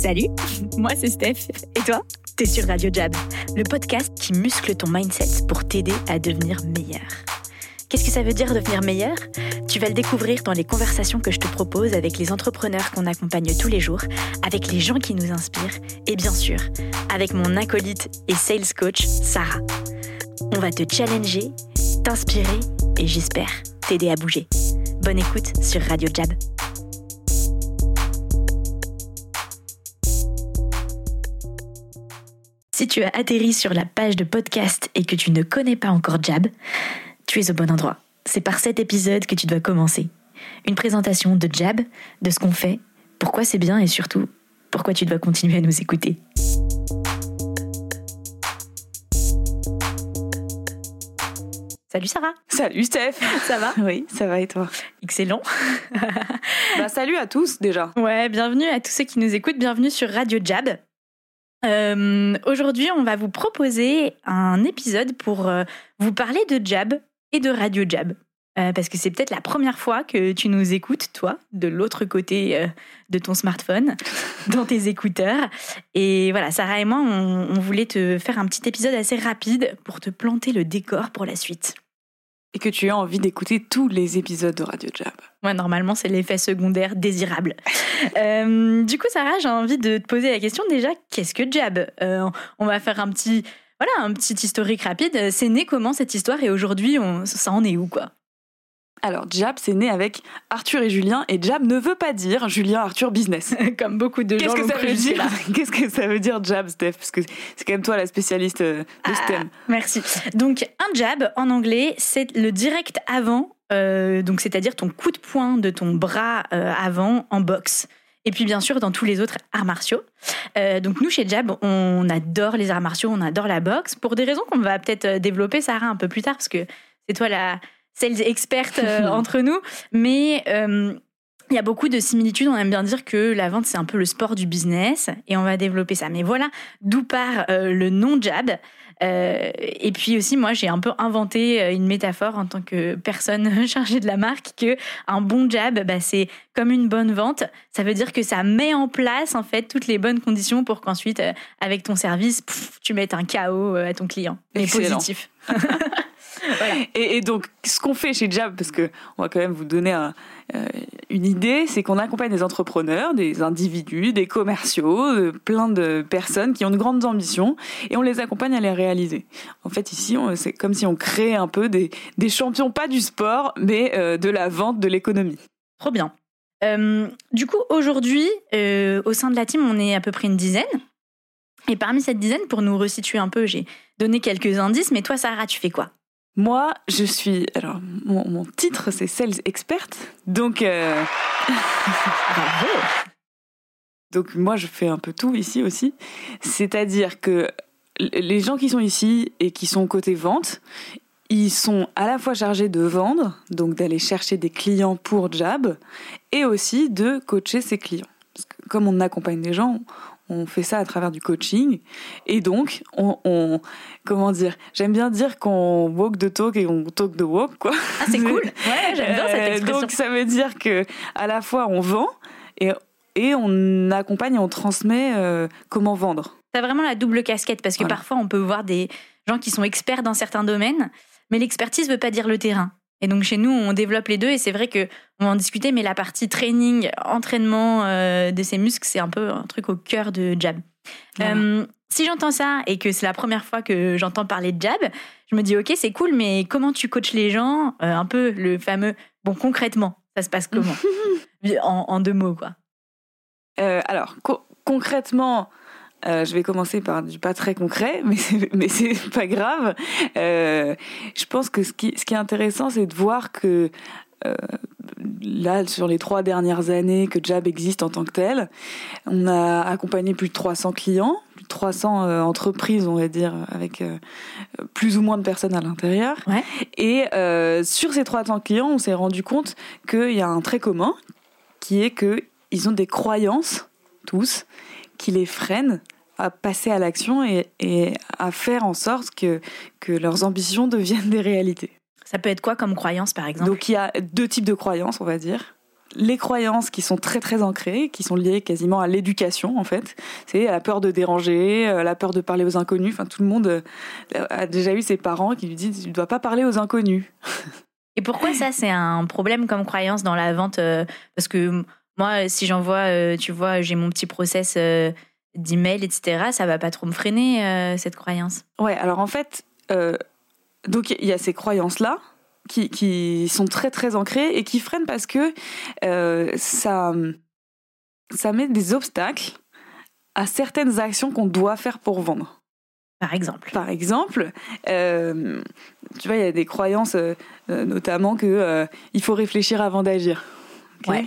Salut, moi c'est Steph. Et toi? T'es sur Radio Jab, le podcast qui muscle ton mindset pour t'aider à devenir meilleur. Qu'est-ce que ça veut dire devenir meilleur? Tu vas le découvrir dans les conversations que je te propose avec les entrepreneurs qu'on accompagne tous les jours, avec les gens qui nous inspirent et bien sûr, avec mon acolyte et sales coach, Sarah. On va te challenger, t'inspirer et j'espère t'aider à bouger. Bonne écoute sur Radio Jab. Si tu as atterri sur la page de podcast et que tu ne connais pas encore Jab, tu es au bon endroit. C'est par cet épisode que tu dois commencer. Une présentation de Jab, de ce qu'on fait, pourquoi c'est bien et surtout pourquoi tu dois continuer à nous écouter. Salut Sarah. Salut Steph. Ça va? Oui, ça va et toi? Excellent. bah, salut à tous déjà. Ouais, bienvenue à tous ceux qui nous écoutent. Bienvenue sur Radio Jab. Euh, Aujourd'hui, on va vous proposer un épisode pour euh, vous parler de Jab et de Radio Jab. Euh, parce que c'est peut-être la première fois que tu nous écoutes, toi, de l'autre côté de ton smartphone, dans tes écouteurs. Et voilà, Sarah et moi, on voulait te faire un petit épisode assez rapide pour te planter le décor pour la suite. Et que tu as envie d'écouter tous les épisodes de Radio Jab. Ouais, normalement, c'est l'effet secondaire désirable. Euh, du coup, Sarah, j'ai envie de te poser la question déjà, qu'est-ce que Jab? Euh, On va faire un petit, voilà, un petit historique rapide. C'est né comment cette histoire? Et aujourd'hui, ça en est où, quoi? Alors, Jab, c'est né avec Arthur et Julien, et Jab ne veut pas dire Julien Arthur business. Comme beaucoup de gens Qu'est-ce que l'ont ça cru veut dire. Qu'est-ce que ça veut dire Jab, Steph? Parce que c'est quand même toi la spécialiste euh, de ce Ah. thème. Merci. Donc, un jab en anglais, c'est le direct avant, euh, donc c'est-à-dire ton coup de poing de ton bras euh, avant en boxe. Et puis bien sûr dans tous les autres arts martiaux. Euh, donc nous chez Jab, on adore les arts martiaux, on adore la boxe pour des raisons qu'on va peut-être développer Sarah un peu plus tard parce que c'est toi la sales experte euh, entre nous. Mais euh, il y a beaucoup de similitudes. On aime bien dire que la vente c'est un peu le sport du business et on va développer ça. Mais voilà d'où part euh, le nom Jab. Euh, et puis aussi, moi, j'ai un peu inventé euh, une métaphore en tant que personne chargée de la marque que un bon jab, bah, c'est comme une bonne vente. Ça veut dire que ça met en place en fait toutes les bonnes conditions pour qu'ensuite, euh, avec ton service, pff, tu mettes un euh, à ton client. Mais Excellent. positif. Et, et donc, ce qu'on fait chez Jab, parce que on va quand même vous donner un- une idée, c'est qu'on accompagne des entrepreneurs, des individus, des commerciaux, euh, plein de personnes qui ont de grandes ambitions, et on les accompagne à les réaliser. En fait, ici, c'est comme si on crée un peu des, des champions, pas du sport, mais euh, de la vente, de l'économie. Trop bien. Euh, du coup, aujourd'hui, euh, au sein de la team, on est à peu près une dizaine. Et parmi cette dizaine, pour nous resituer un peu, j'ai donné quelques indices. Mais toi, Sarah, tu fais quoi? Moi, je suis. Alors, mon, titre, c'est Sales Expert. Donc, euh, donc, moi, je fais un peu tout ici aussi. C'est-à-dire que les gens qui sont ici et qui sont côté vente, ils sont à la fois chargés de vendre, donc d'aller chercher des clients pour Jab, et aussi de coacher ses clients. Parce comme on accompagne des gens, on fait ça à travers du coaching. Et donc, on, on- comment dire, j'aime bien dire qu'on walk the talk et on talk the walk, quoi. Ah, c'est cool Ouais, j'aime bien cette Euh, expression. donc ça veut dire que à la fois on vend et, et on accompagne et on transmet euh, comment vendre. T'as vraiment la double casquette parce que Voilà. parfois on peut voir des gens qui sont experts dans certains domaines, mais l'expertise veut pas dire le terrain. Et donc chez nous, on développe les deux et c'est vrai que on va en discuter, mais la partie training, entraînement euh, de ces muscles, c'est un peu un truc au cœur de Jab. Voilà. Euh, si j'entends ça et que c'est la première fois que j'entends parler de Jab, je me dis ok c'est cool, mais comment tu coaches les gens Euh, Un peu le fameux bon concrètement, ça se passe comment en, en deux mots quoi. Alors co- concrètement, euh, je vais commencer par du pas très concret, mais c'est, mais c'est pas grave. Euh, je pense que ce qui, ce qui est intéressant, c'est de voir que euh, là, sur les trois dernières années que Jab existe en tant que tel, on a accompagné plus de 300 clients, plus de 300 euh, entreprises, on va dire, avec euh, plus ou moins de personnes à l'intérieur. Ouais. Et sur ces 300 clients, on s'est rendu compte qu'il y a un trait commun, qui est que ils ont des croyances, tous, qui les freinent à passer à l'action et, et à faire en sorte que, que leurs ambitions deviennent des réalités. Ça peut être quoi comme croyance par exemple? Donc il y a deux types de croyances, on va dire. les croyances qui sont très très ancrées, qui sont liées quasiment à l'éducation en fait. C'est la peur de déranger, euh, la peur de parler aux inconnus. Enfin, tout le monde euh, a déjà eu ses parents qui lui disent tu ne dois pas parler aux inconnus. Et pourquoi ça c'est un problème comme croyance dans la vente euh, Parce que moi, si j'envoie, tu vois, j'ai mon petit process d'email, etc. Ça va pas trop me freiner cette croyance. Ouais. Alors en fait, donc il y a ces croyances là qui, sont très très ancrées et qui freinent parce que euh, ça, ça met des obstacles à certaines actions qu'on doit faire pour vendre. Par exemple. Par exemple, euh, tu vois, il y a des croyances, euh, notamment que il faut réfléchir avant d'agir. ouais.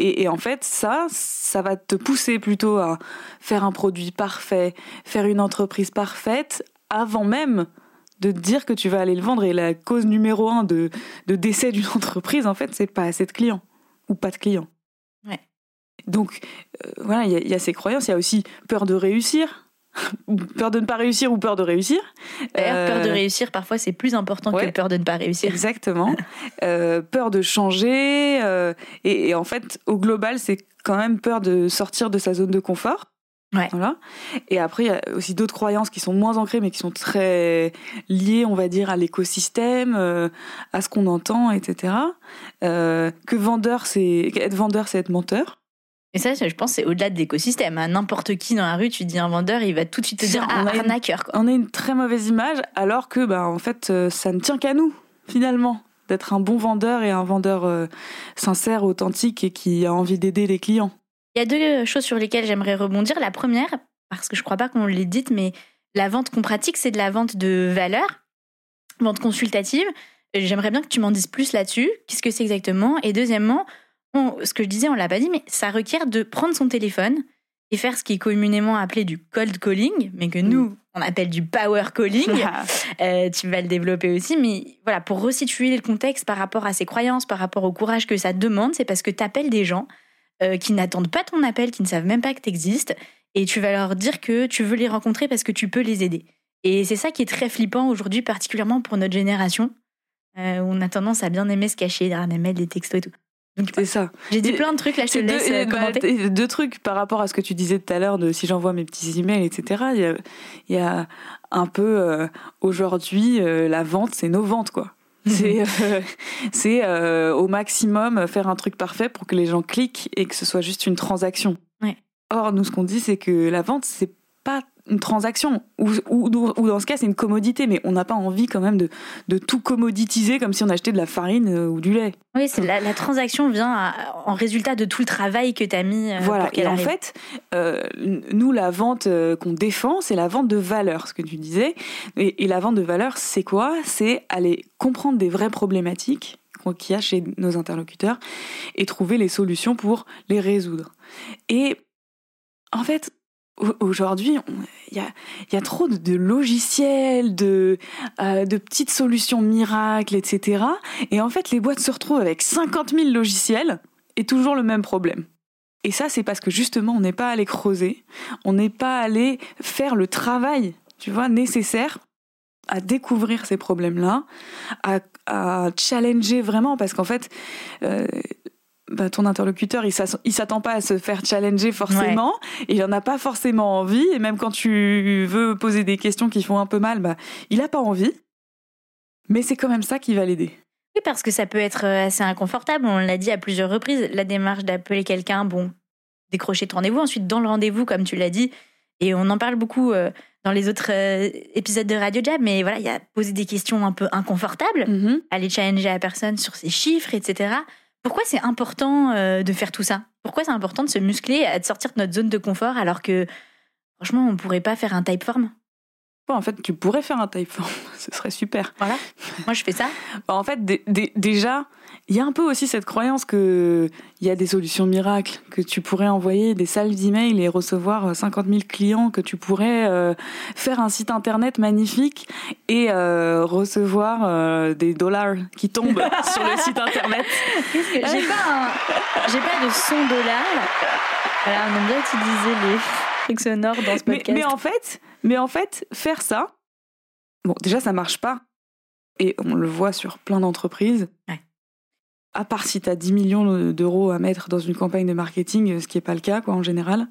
Et, et, en fait, ça, ça va te pousser plutôt à faire un produit parfait, faire une entreprise parfaite, avant même de dire que tu vas aller le vendre. Et la cause numéro un de, de décès d'une entreprise, en fait, c'est pas assez de clients ou pas de clients. Ouais. Donc, euh, voilà, il y, a ces croyances. Il y a aussi peur de réussir. peur de ne pas réussir ou peur de réussir. D'ailleurs, peur de euh, réussir, parfois, c'est plus important que peur de ne pas réussir. Exactement. euh, peur de changer. Euh, et, et, en fait, au global, c'est quand même peur de sortir de sa zone de confort. Ouais. Voilà. Et après, il y a aussi d'autres croyances qui sont moins ancrées, mais qui sont très liées, on va dire, à l'écosystème, euh, à ce qu'on entend, etc. Que vendeur, c'est être vendeur, c'est être menteur. Et ça, je pense, c'est au-delà de l'écosystème. À n'importe qui dans la rue, tu dis un vendeur, il va tout de suite te dire ah, arnaqueur. On a une très mauvaise image, alors que, bah, en fait, euh, ça ne tient qu'à nous, finalement, d'être un bon vendeur et un vendeur euh, sincère, authentique et qui a envie d'aider les clients. Il y a deux choses sur lesquelles j'aimerais rebondir. La première, parce que je crois pas qu'on l'ait dite, mais la vente qu'on pratique, c'est de la vente de valeur, vente consultative. J'aimerais bien que tu m'en dises plus là-dessus. Qu'est-ce que c'est exactement? Et deuxièmement, ce que je disais, on l'a pas dit, mais ça requiert de prendre son téléphone et faire ce qui est communément appelé du cold calling, mais que nous, on appelle du power calling. euh, tu vas le développer aussi, mais voilà, pour resituer le contexte par rapport à ses croyances, par rapport au courage que ça demande, c'est parce que tu appelles des gens euh, qui n'attendent pas ton appel, qui ne savent même pas que tu existes, et tu vas leur dire que tu veux les rencontrer parce que tu peux les aider. Et c'est ça qui est très flippant aujourd'hui, particulièrement pour notre génération, euh, où on a tendance à bien aimer se cacher derrière des mails, des textos et tout. C'est ça. J'ai dit plein de trucs là, je te laisse deux, euh, commenter. deux trucs par rapport à ce que tu disais tout à l'heure de si j'envoie mes petits emails, etc. Il y a, il y a un peu aujourd'hui la vente, c'est nos ventes quoi. C'est euh, c'est euh, au maximum faire un truc parfait pour que les gens cliquent et que ce soit juste une transaction. Ouais. Or, nous, ce qu'on dit, c'est que la vente, c'est pas une transaction, ou, ou, ou dans ce cas, c'est une commodité, mais on n'a pas envie quand même de, de tout commoditiser comme si on achetait de la farine euh, ou du lait. Oui, c'est la, la, transaction vient en résultat de tout le travail que tu as mis. voilà, et en fait, euh, nous, la vente qu'on défend, c'est la vente de valeur, ce que tu disais. Et, et la vente de valeur, c'est quoi? C'est aller comprendre des vraies problématiques qu'il y a chez nos interlocuteurs et trouver les solutions pour les résoudre. Et en fait, aujourd'hui, il y a, trop de, logiciels, de, euh, de petites solutions miracles, etc. Et en fait, les boîtes se retrouvent avec 50 000 logiciels et toujours le même problème. Et ça, c'est parce que justement, on n'est pas allé creuser, on n'est pas allé faire le travail, tu vois, nécessaire à découvrir ces problèmes-là, à, à, challenger vraiment, parce qu'en fait, euh, bah, ton interlocuteur, il s'attend pas à se faire challenger forcément, et il en a pas forcément envie, et même quand tu veux poser des questions qui font un peu mal, bah, il a pas envie. Mais c'est quand même ça qui va l'aider. Oui, parce que ça peut être euh, assez inconfortable. On l'a dit à plusieurs reprises, la démarche d'appeler quelqu'un, bon, décrocher ton rendez-vous, ensuite dans le rendez-vous, comme tu l'as dit, et on en parle beaucoup euh, dans les autres euh, épisodes de Radio Jab, mais voilà, il y a poser des questions un peu inconfortables, mm-hmm. aller challenger la personne sur ses chiffres, etc. Pourquoi c'est important euh, de faire tout ça? Pourquoi c'est important de se muscler, de sortir de notre zone de confort alors que franchement on pourrait pas faire un typeform? En fait, tu pourrais faire un typeform, ce serait super. Voilà. Moi, je fais ça. Bah, en fait, déjà, il y a un peu aussi cette croyance que il y a des solutions miracles, que tu pourrais envoyer des salles d'emails et recevoir 50 000 clients, que tu pourrais euh, faire un site internet magnifique et euh, recevoir euh, des dollars qui tombent sur le site internet. J'ai pas, j'ai pas de son dollar. Alors, on aime bien utiliser les trucs sonores dans ce podcast. mais en fait, mais en fait, faire ça, bon, déjà, ça marche pas. Et on le voit sur plein d'entreprises. À part si tu as 10 millions d'euros à mettre dans une campagne de marketing, ce qui n'est pas le cas quoi en général,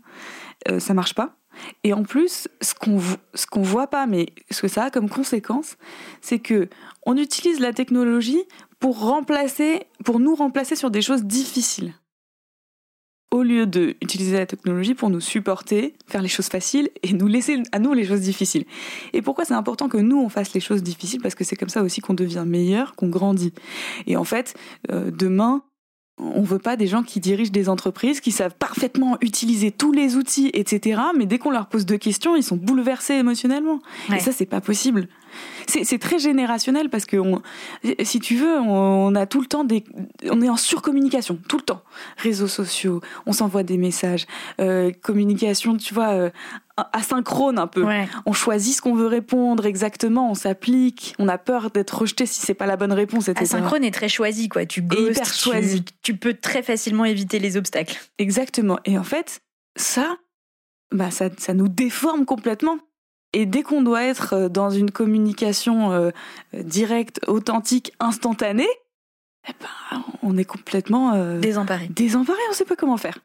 euh, ça marche pas. Et en plus, ce qu'on ce qu'on voit pas, mais ce que ça a comme conséquence, c'est que on utilise la technologie pour remplacer, pour nous remplacer sur des choses difficiles au lieu de utiliser la technologie pour nous supporter, faire les choses faciles et nous laisser à nous les choses difficiles. Et pourquoi c'est important que nous on fasse les choses difficiles? Parce que c'est comme ça aussi qu'on devient meilleur, qu'on grandit. Et en fait, euh, demain, on veut pas des gens qui dirigent des entreprises, qui savent parfaitement utiliser tous les outils, etc. Mais dès qu'on leur pose deux questions, ils sont bouleversés émotionnellement. Et ça, c'est pas possible. C'est très générationnel parce que, si tu veux, on, a tout le temps des, on est en surcommunication tout le temps. Réseaux sociaux, on s'envoie des messages, euh, communication, tu vois, euh, asynchrone un peu. On choisit ce qu'on veut répondre exactement, on s'applique, on a peur d'être rejeté si c'est pas la bonne réponse, etc. Asynchrone est très choisi, quoi. Tu ghostes, tu, tu, peux très facilement éviter les obstacles. Exactement. Et en fait, ça, bah ça, ça nous déforme complètement. Et dès qu'on doit être euh, dans une communication euh, directe, authentique, instantanée, eh ben, on est complètement euh, désemparé. Désemparé, on ne sait pas comment faire.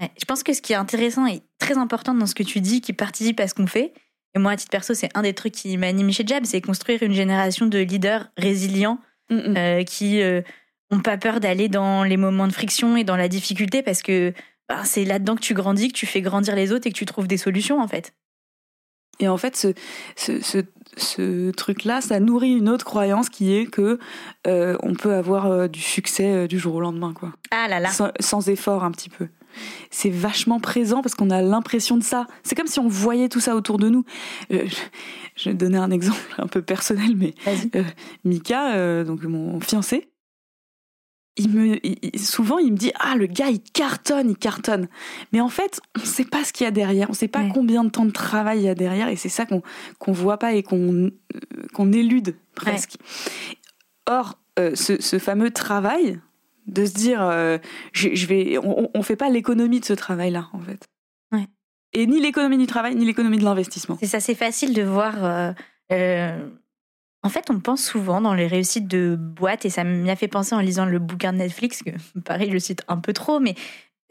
je pense que ce qui est intéressant et très important dans ce que tu dis, qui participe à ce qu'on fait, et moi à titre perso, c'est un des trucs qui m'anime chez Jab, c'est construire une génération de leaders résilients mm, mm. qui n'ont pas peur d'aller dans les moments de friction et dans la difficulté parce que ben, c'est là-dedans que tu grandis, que tu fais grandir les autres et que tu trouves des solutions en fait. Et en fait, ce, ce, ce, ce truc-là, ça nourrit une autre croyance qui est que euh, on peut avoir euh, du succès euh, du jour au lendemain, quoi. Ah là là. Sans, effort, un petit peu. C'est vachement présent parce qu'on a l'impression de ça. C'est comme si on voyait tout ça autour de nous. je, je, vais donner un exemple un peu personnel, mais Mika, donc mon fiancé, il me, souvent, il me dit Ah, le gars, il cartonne, il cartonne. Mais en fait, on ne sait pas ce qu'il y a derrière. On ne sait pas combien de temps de travail il y a derrière. Et c'est ça qu'on ne voit pas et qu'on qu'on élude presque. Or, euh, ce, ce, fameux travail, de se dire euh, je, vais, On ne fait pas l'économie de ce travail-là, en fait. Ouais. Et ni l'économie du travail, ni l'économie de l'investissement. C'est ça, c'est facile de voir. Euh, en fait, on pense souvent dans les réussites de boîtes, et ça m'y a fait penser en lisant le bouquin de Netflix, que pareil, je le cite un peu trop, mais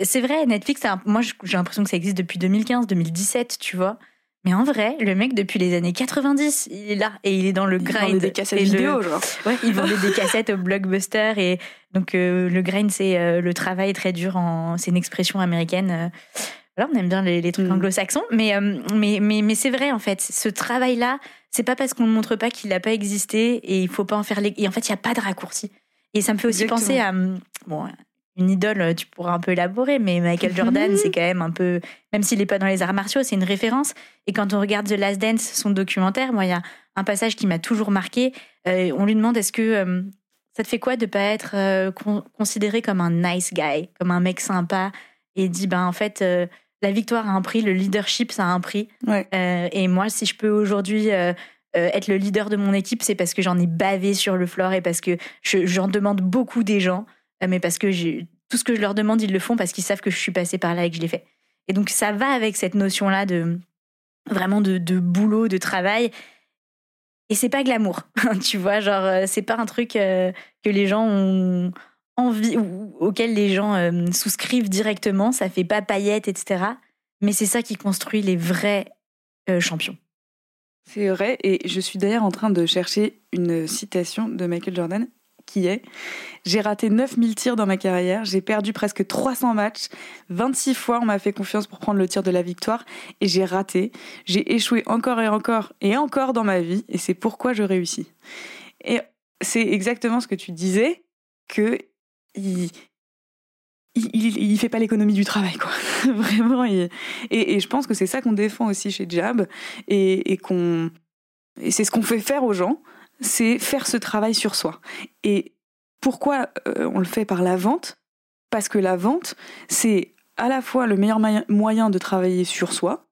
c'est vrai, Netflix, moi j'ai l'impression que ça existe depuis 2015, 2017, tu vois. Mais en vrai, le mec, depuis les années 90, il est là et il est dans le grind. Il vendait des cassettes vidéo, genre. Ouais, il vendait des cassettes au blockbuster. Et donc, euh, le grind, c'est euh, le travail très dur. En... C'est une expression américaine. Euh. Voilà, on aime bien les, trucs mm. anglo-saxons. Mais, mais, mais, mais c'est vrai, en fait. Ce travail-là, c'est pas parce qu'on ne montre pas qu'il n'a pas existé et il faut pas en faire les. Et en fait, il n'y a pas de raccourci. Et ça me fait aussi penser à. Hum, bon, une idole, tu pourras un peu élaborer, mais Michael Jordan, c'est quand même un peu. Même s'il n'est pas dans les arts martiaux, c'est une référence. Et quand on regarde The Last Dance, son documentaire, moi, il y a un passage qui m'a toujours marqué. Euh, on lui demande est-ce que. Hum, ça te fait quoi de pas être euh, considéré comme un nice guy, comme un mec sympa? Et il dit ben en fait euh, la victoire a un prix, le leadership, ça a un prix. Euh, et moi, si je peux aujourd'hui euh, euh, être le leader de mon équipe, c'est parce que j'en ai bavé sur le floor et parce que j'en demande beaucoup des gens, mais parce que tout ce que je leur demande, ils le font parce qu'ils savent que je suis passée par là et que je l'ai fait. Et donc, ça va avec cette notion-là de vraiment de, boulot, de travail. Et c'est pas glamour, tu vois, genre, c'est pas un truc que les gens ont envie ou les gens euh, souscrivent directement. Ça fait pas paillettes, etc. Mais c'est ça qui construit les vrais euh, champions. C'est vrai, et je suis d'ailleurs en train de chercher une citation de Michael Jordan qui est J'ai raté 9000 tirs dans ma carrière, j'ai perdu presque 300 matchs, 26 fois on m'a fait confiance pour prendre le tir de la victoire, et j'ai raté. J'ai échoué encore et encore et encore dans ma vie, et c'est pourquoi je réussis. Et c'est exactement ce que tu disais, que il, il, fait pas l'économie du travail, quoi. Vraiment. Et, et, je pense que c'est ça qu'on défend aussi chez Jab et, et qu'on et c'est ce qu'on fait faire aux gens, c'est faire ce travail sur soi. Et pourquoi euh, on le fait par la vente? Parce que la vente, c'est à la fois le meilleur moyen de travailler sur soi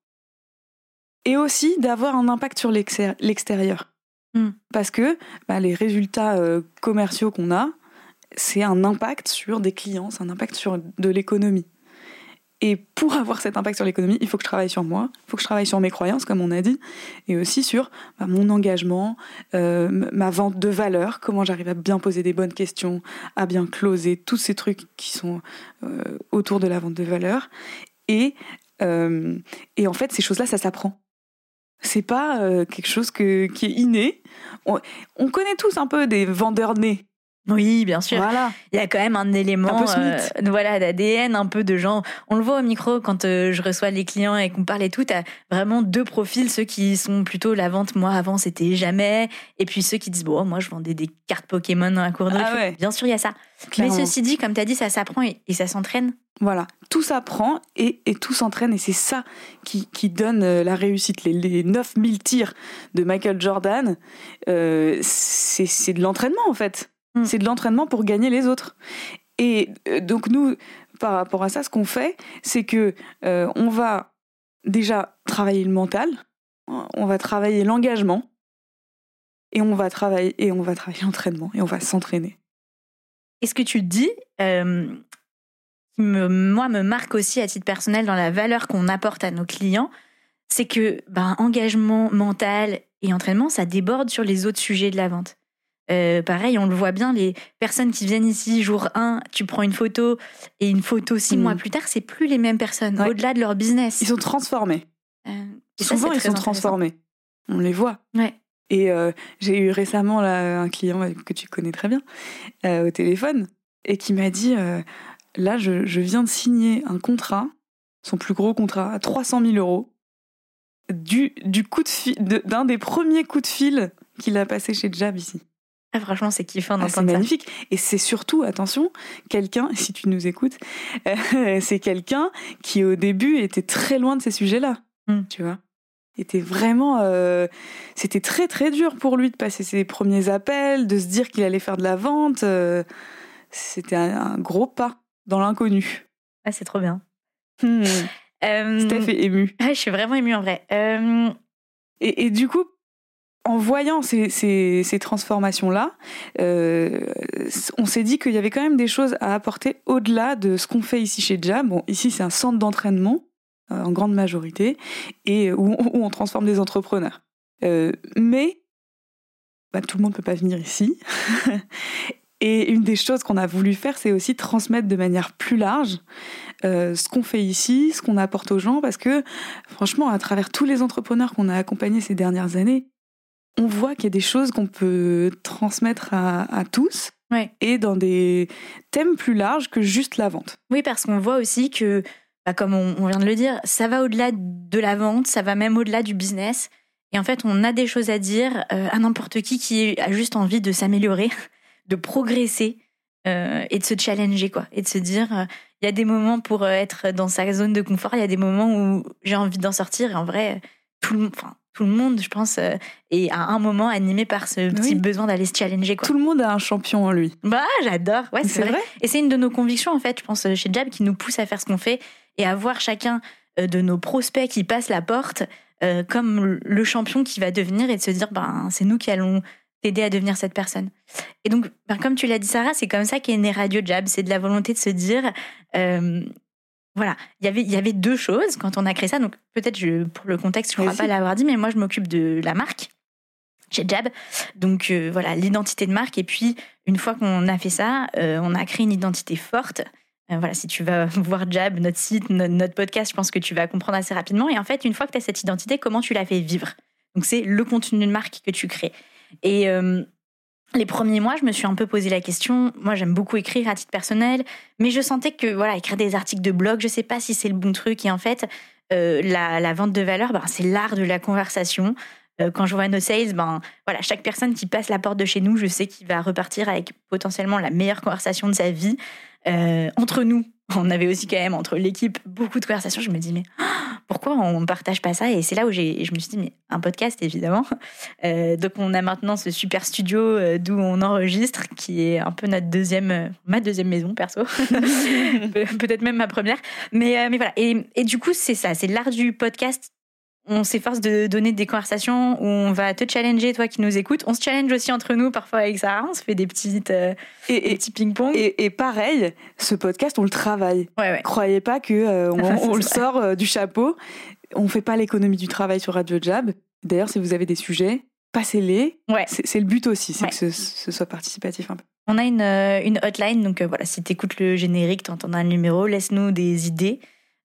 et aussi d'avoir un impact sur l'extérieur. Hmm. Parce que bah, les résultats euh, commerciaux qu'on a, c'est un impact sur des clients, c'est un impact sur de l'économie. Et pour avoir cet impact sur l'économie, il faut que je travaille sur moi, il faut que je travaille sur mes croyances, comme on a dit, et aussi sur bah, mon engagement, euh, ma vente de valeur, comment j'arrive à bien poser des bonnes questions, à bien closer, tous ces trucs qui sont euh, autour de la vente de valeur. Et, euh, et en fait, ces choses-là, ça s'apprend. C'est pas quelque chose que, qui est inné. On, on connaît tous un peu des vendeurs nés. Oui, bien sûr. Voilà. Il y a quand même un élément euh, voilà, d'ADN, un peu de gens. On le voit au micro quand euh, je reçois les clients et qu'on parle et tout. T'as vraiment deux profils. Ceux qui sont plutôt la vente, moi avant c'était jamais. Et puis ceux qui disent, bon, moi je vendais des cartes Pokémon dans la cour de ah Bien sûr, il y a ça. Mais ceci dit, comme tu as dit, ça s'apprend et, ça s'entraîne. Voilà, tout s'apprend et, et, tout s'entraîne et c'est ça qui, qui, donne euh, la réussite. Les, les 9000 tirs de Michael Jordan, euh, c'est de l'entraînement en fait. Mm. C'est de l'entraînement pour gagner les autres. Et euh, donc nous, par rapport à ça, ce qu'on fait, c'est que euh, on va déjà travailler le mental, on va travailler l'engagement, et on va travailler et on va travailler l'entraînement et on va s'entraîner. Et ce que tu dis, euh, me, moi, me marque aussi à titre personnel dans la valeur qu'on apporte à nos clients, c'est que ben, engagement mental et entraînement, ça déborde sur les autres sujets de la vente. Euh, pareil, on le voit bien, les personnes qui viennent ici jour 1, tu prends une photo et une photo six mm. mois plus tard, c'est plus les mêmes personnes, au-delà de leur business. Ils sont transformés. Euh, Souvent, ils sont transformés. On les voit. Et euh, j'ai eu récemment là, un client que tu connais très bien au téléphone et qui m'a dit Là, je, je, viens de signer un contrat, son plus gros contrat, à 300 000 euros, du, du coup de d'un des premiers coups de fil qu'il a passé chez Jab ici. Ah, franchement, c'est kiffant ah, C'est magnifique. Et c'est surtout, attention, quelqu'un, si tu nous écoutes, euh, c'est quelqu'un qui au début était très loin de ces sujets-là. Hmm. Tu vois? Était vraiment euh, c'était très très dur pour lui de passer ses premiers appels de se dire qu'il allait faire de la vente euh, c'était un, gros pas dans l'inconnu ah c'est trop bien hmm. Steph est ému ah, je suis vraiment émue en vrai et, et, du coup en voyant ces, transformations-là, euh, on s'est dit qu'il y avait quand même des choses à apporter au-delà de ce qu'on fait ici chez Jam. Bon, ici, c'est un centre d'entraînement, euh, en grande majorité, et où, on transforme des entrepreneurs. Euh, mais bah, tout le monde ne peut pas venir ici. et une des choses qu'on a voulu faire, c'est aussi transmettre de manière plus large ce qu'on fait ici, ce qu'on apporte aux gens, parce que franchement, à travers tous les entrepreneurs qu'on a accompagnés ces dernières années, on voit qu'il y a des choses qu'on peut transmettre à, tous et dans des thèmes plus larges que juste la vente. Oui, parce qu'on voit aussi que, bah, comme on, vient de le dire, ça va au-delà de la vente, ça va même au-delà du business. Et en fait, on a des choses à dire euh, à n'importe qui qui a juste envie de s'améliorer, de progresser euh, et de se challenger, quoi. Et de se dire, euh, il y a des moments pour être dans sa zone de confort, il y a des moments où j'ai envie d'en sortir. Et en vrai, tout le monde, tout le monde, je pense, euh, est à un moment animé par ce petit besoin d'aller se challenger. Quoi. Tout le monde a un champion en lui. Bah, j'adore. Ouais, c'est vrai. Et c'est une de nos convictions, en fait, je pense, chez Jab, qui nous pousse à faire ce qu'on fait et à voir chacun euh, de nos prospects qui passent la porte euh, comme le champion qui va devenir et de se dire, ben, c'est nous qui allons t'aider à devenir cette personne. Et donc, ben, comme tu l'as dit, Sarah, c'est comme ça qu'est né Radio Jab. C'est de la volonté de se dire, voilà, il y avait il y avait deux choses quand on a créé ça. Donc peut-être pour le contexte, je ne crois pas l'avoir dit, mais moi je m'occupe de la marque chez Jab. Donc euh, voilà, l'identité de marque. Et puis une fois qu'on a fait ça, euh, on a créé une identité forte. Euh, voilà, si tu vas voir Jab, notre site, notre, podcast, je pense que tu vas comprendre assez rapidement. Et en fait, une fois que tu as cette identité, comment tu la fais vivre? Donc c'est le contenu de marque que tu crées. Et les premiers mois, je me suis un peu posé la question. Moi, j'aime beaucoup écrire à titre personnel, mais je sentais que voilà, écrire des articles de blog, je sais pas si c'est le bon truc. Et en fait, euh, la, vente de valeur, ben, c'est l'art de la conversation. Euh, quand je vois nos sales, ben voilà, chaque personne qui passe la porte de chez nous, je sais qu'il va repartir avec potentiellement la meilleure conversation de sa vie. Euh, entre nous, on avait aussi quand même entre l'équipe beaucoup de conversations. Je me dis mais pourquoi on ne partage pas ça? Et c'est là où j'ai, je me suis dit mais un podcast évidemment. Euh, donc on a maintenant ce super studio euh, d'où on enregistre, qui est un peu notre deuxième, ma deuxième maison perso, peut-être même ma première. Mais mais voilà. Et, et du coup c'est ça, c'est l'art du podcast on s'efforce de donner des conversations où on va te challenger, toi qui nous écoutes. On se challenge aussi entre nous, parfois avec Sarah. On se fait des petites, euh, Et, des et, petits ping-pong. et, et pareil, ce podcast, on le travaille. Ouais, ouais. Croyez pas que euh, on, le sort euh, du chapeau. On fait pas l'économie du travail sur Radio Jab. D'ailleurs, si vous avez des sujets, passez-les. Ouais. C'est le but aussi, c'est que ce, ce soit participatif un peu. On a une, une hotline, donc voilà, si tu écoutes le générique, tu entends un numéro, laisse-nous des idées.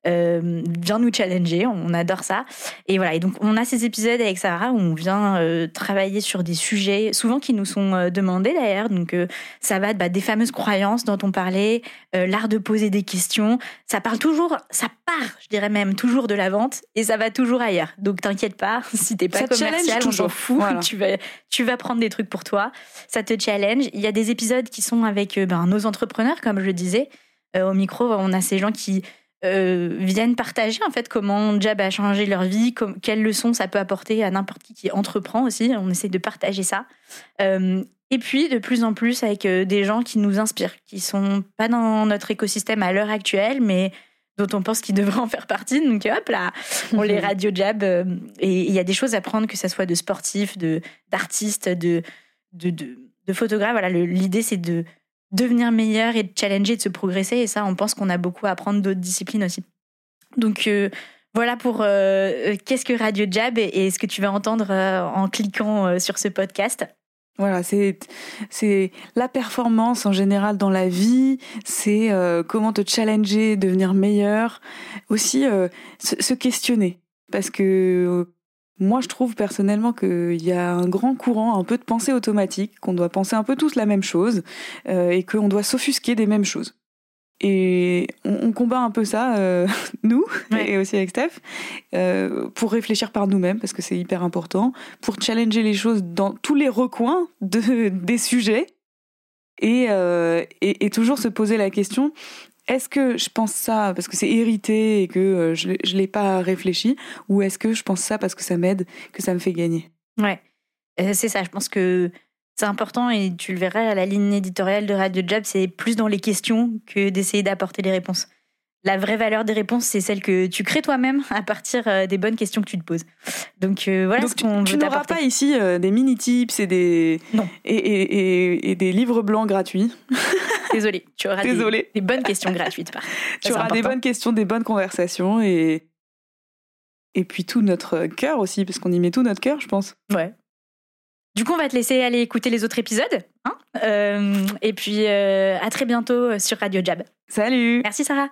Euh, viens nous challenger, on adore ça. Et voilà, et donc on a ces épisodes avec Sarah où on vient euh, travailler sur des sujets, souvent qui nous sont euh, demandés d'ailleurs. Donc euh, ça va bah, des fameuses croyances dont on parlait, l'art de poser des questions. Ça parle toujours, ça part, je dirais même, toujours de la vente et ça va toujours ailleurs. Donc t'inquiète pas, si t'es pas Ça commercial, on s'en fout. Voilà. Tu, vas, tu vas prendre des trucs pour toi ça te challenge. Il y a des épisodes qui sont avec ben, nos entrepreneurs, comme je le disais. Au micro, on a ces gens qui euh, viennent partager en fait comment Jab a changé leur vie, comme, quelles leçons ça peut apporter à n'importe qui qui entreprend aussi. On essaie de partager ça. Euh, et puis de plus en plus avec euh, des gens qui nous inspirent, qui sont pas dans notre écosystème à l'heure actuelle, mais dont on pense qu'ils devraient en faire partie. Donc hop là, on les radio jab. euh, et il y a des choses à prendre, que ça soit de sportifs, de d'artistes, de de, de, de photographes. Voilà, l'idée c'est de devenir meilleur et de challenger, de se progresser. Et ça, on pense qu'on a beaucoup à apprendre d'autres disciplines aussi. Donc euh, voilà pour euh, euh, qu'est-ce que Radio Jab et, ce que tu vas entendre en cliquant sur ce podcast. Voilà, c'est la performance en général dans la vie, c'est comment te challenger, devenir meilleur, aussi se, se questionner. Parce que moi, je trouve personnellement qu'il y a un grand courant, un peu de pensée automatique, qu'on doit penser un peu tous la même chose euh, et qu'on doit s'offusquer des mêmes choses. Et on, on combat un peu ça, euh, nous, Ouais. et aussi avec Steph, euh, pour réfléchir par nous-mêmes, parce que c'est hyper important, pour challenger les choses dans tous les recoins de, des sujets, et, et, et toujours se poser la question, est-ce que je pense ça parce que c'est hérité et que euh, je ne l'ai pas réfléchi, ou est-ce que je pense ça parce que ça m'aide, que ça me fait gagner? Ouais, Euh, c'est ça. Je pense que c'est important et tu le verras à la ligne éditoriale de Radio Jab, c'est plus dans les questions que d'essayer d'apporter les réponses. La vraie valeur des réponses, c'est celle que tu crées toi-même à partir euh, des bonnes questions que tu te poses. Donc euh, voilà Donc ce qu'on tu n'auras pas ici euh, des mini-tips et des, Non. et, et, et, et des livres blancs gratuits? Désolée, tu auras des, Désolée. des bonnes questions gratuites. Par. Tu auras des bonnes questions, des bonnes conversations et, et puis tout notre cœur aussi, parce qu'on y met tout notre cœur, je pense. Ouais. Du coup, on va te laisser aller écouter les autres épisodes. hein. Euh, et puis, euh, à très bientôt sur Radio Jab. Salut Merci, Sarah.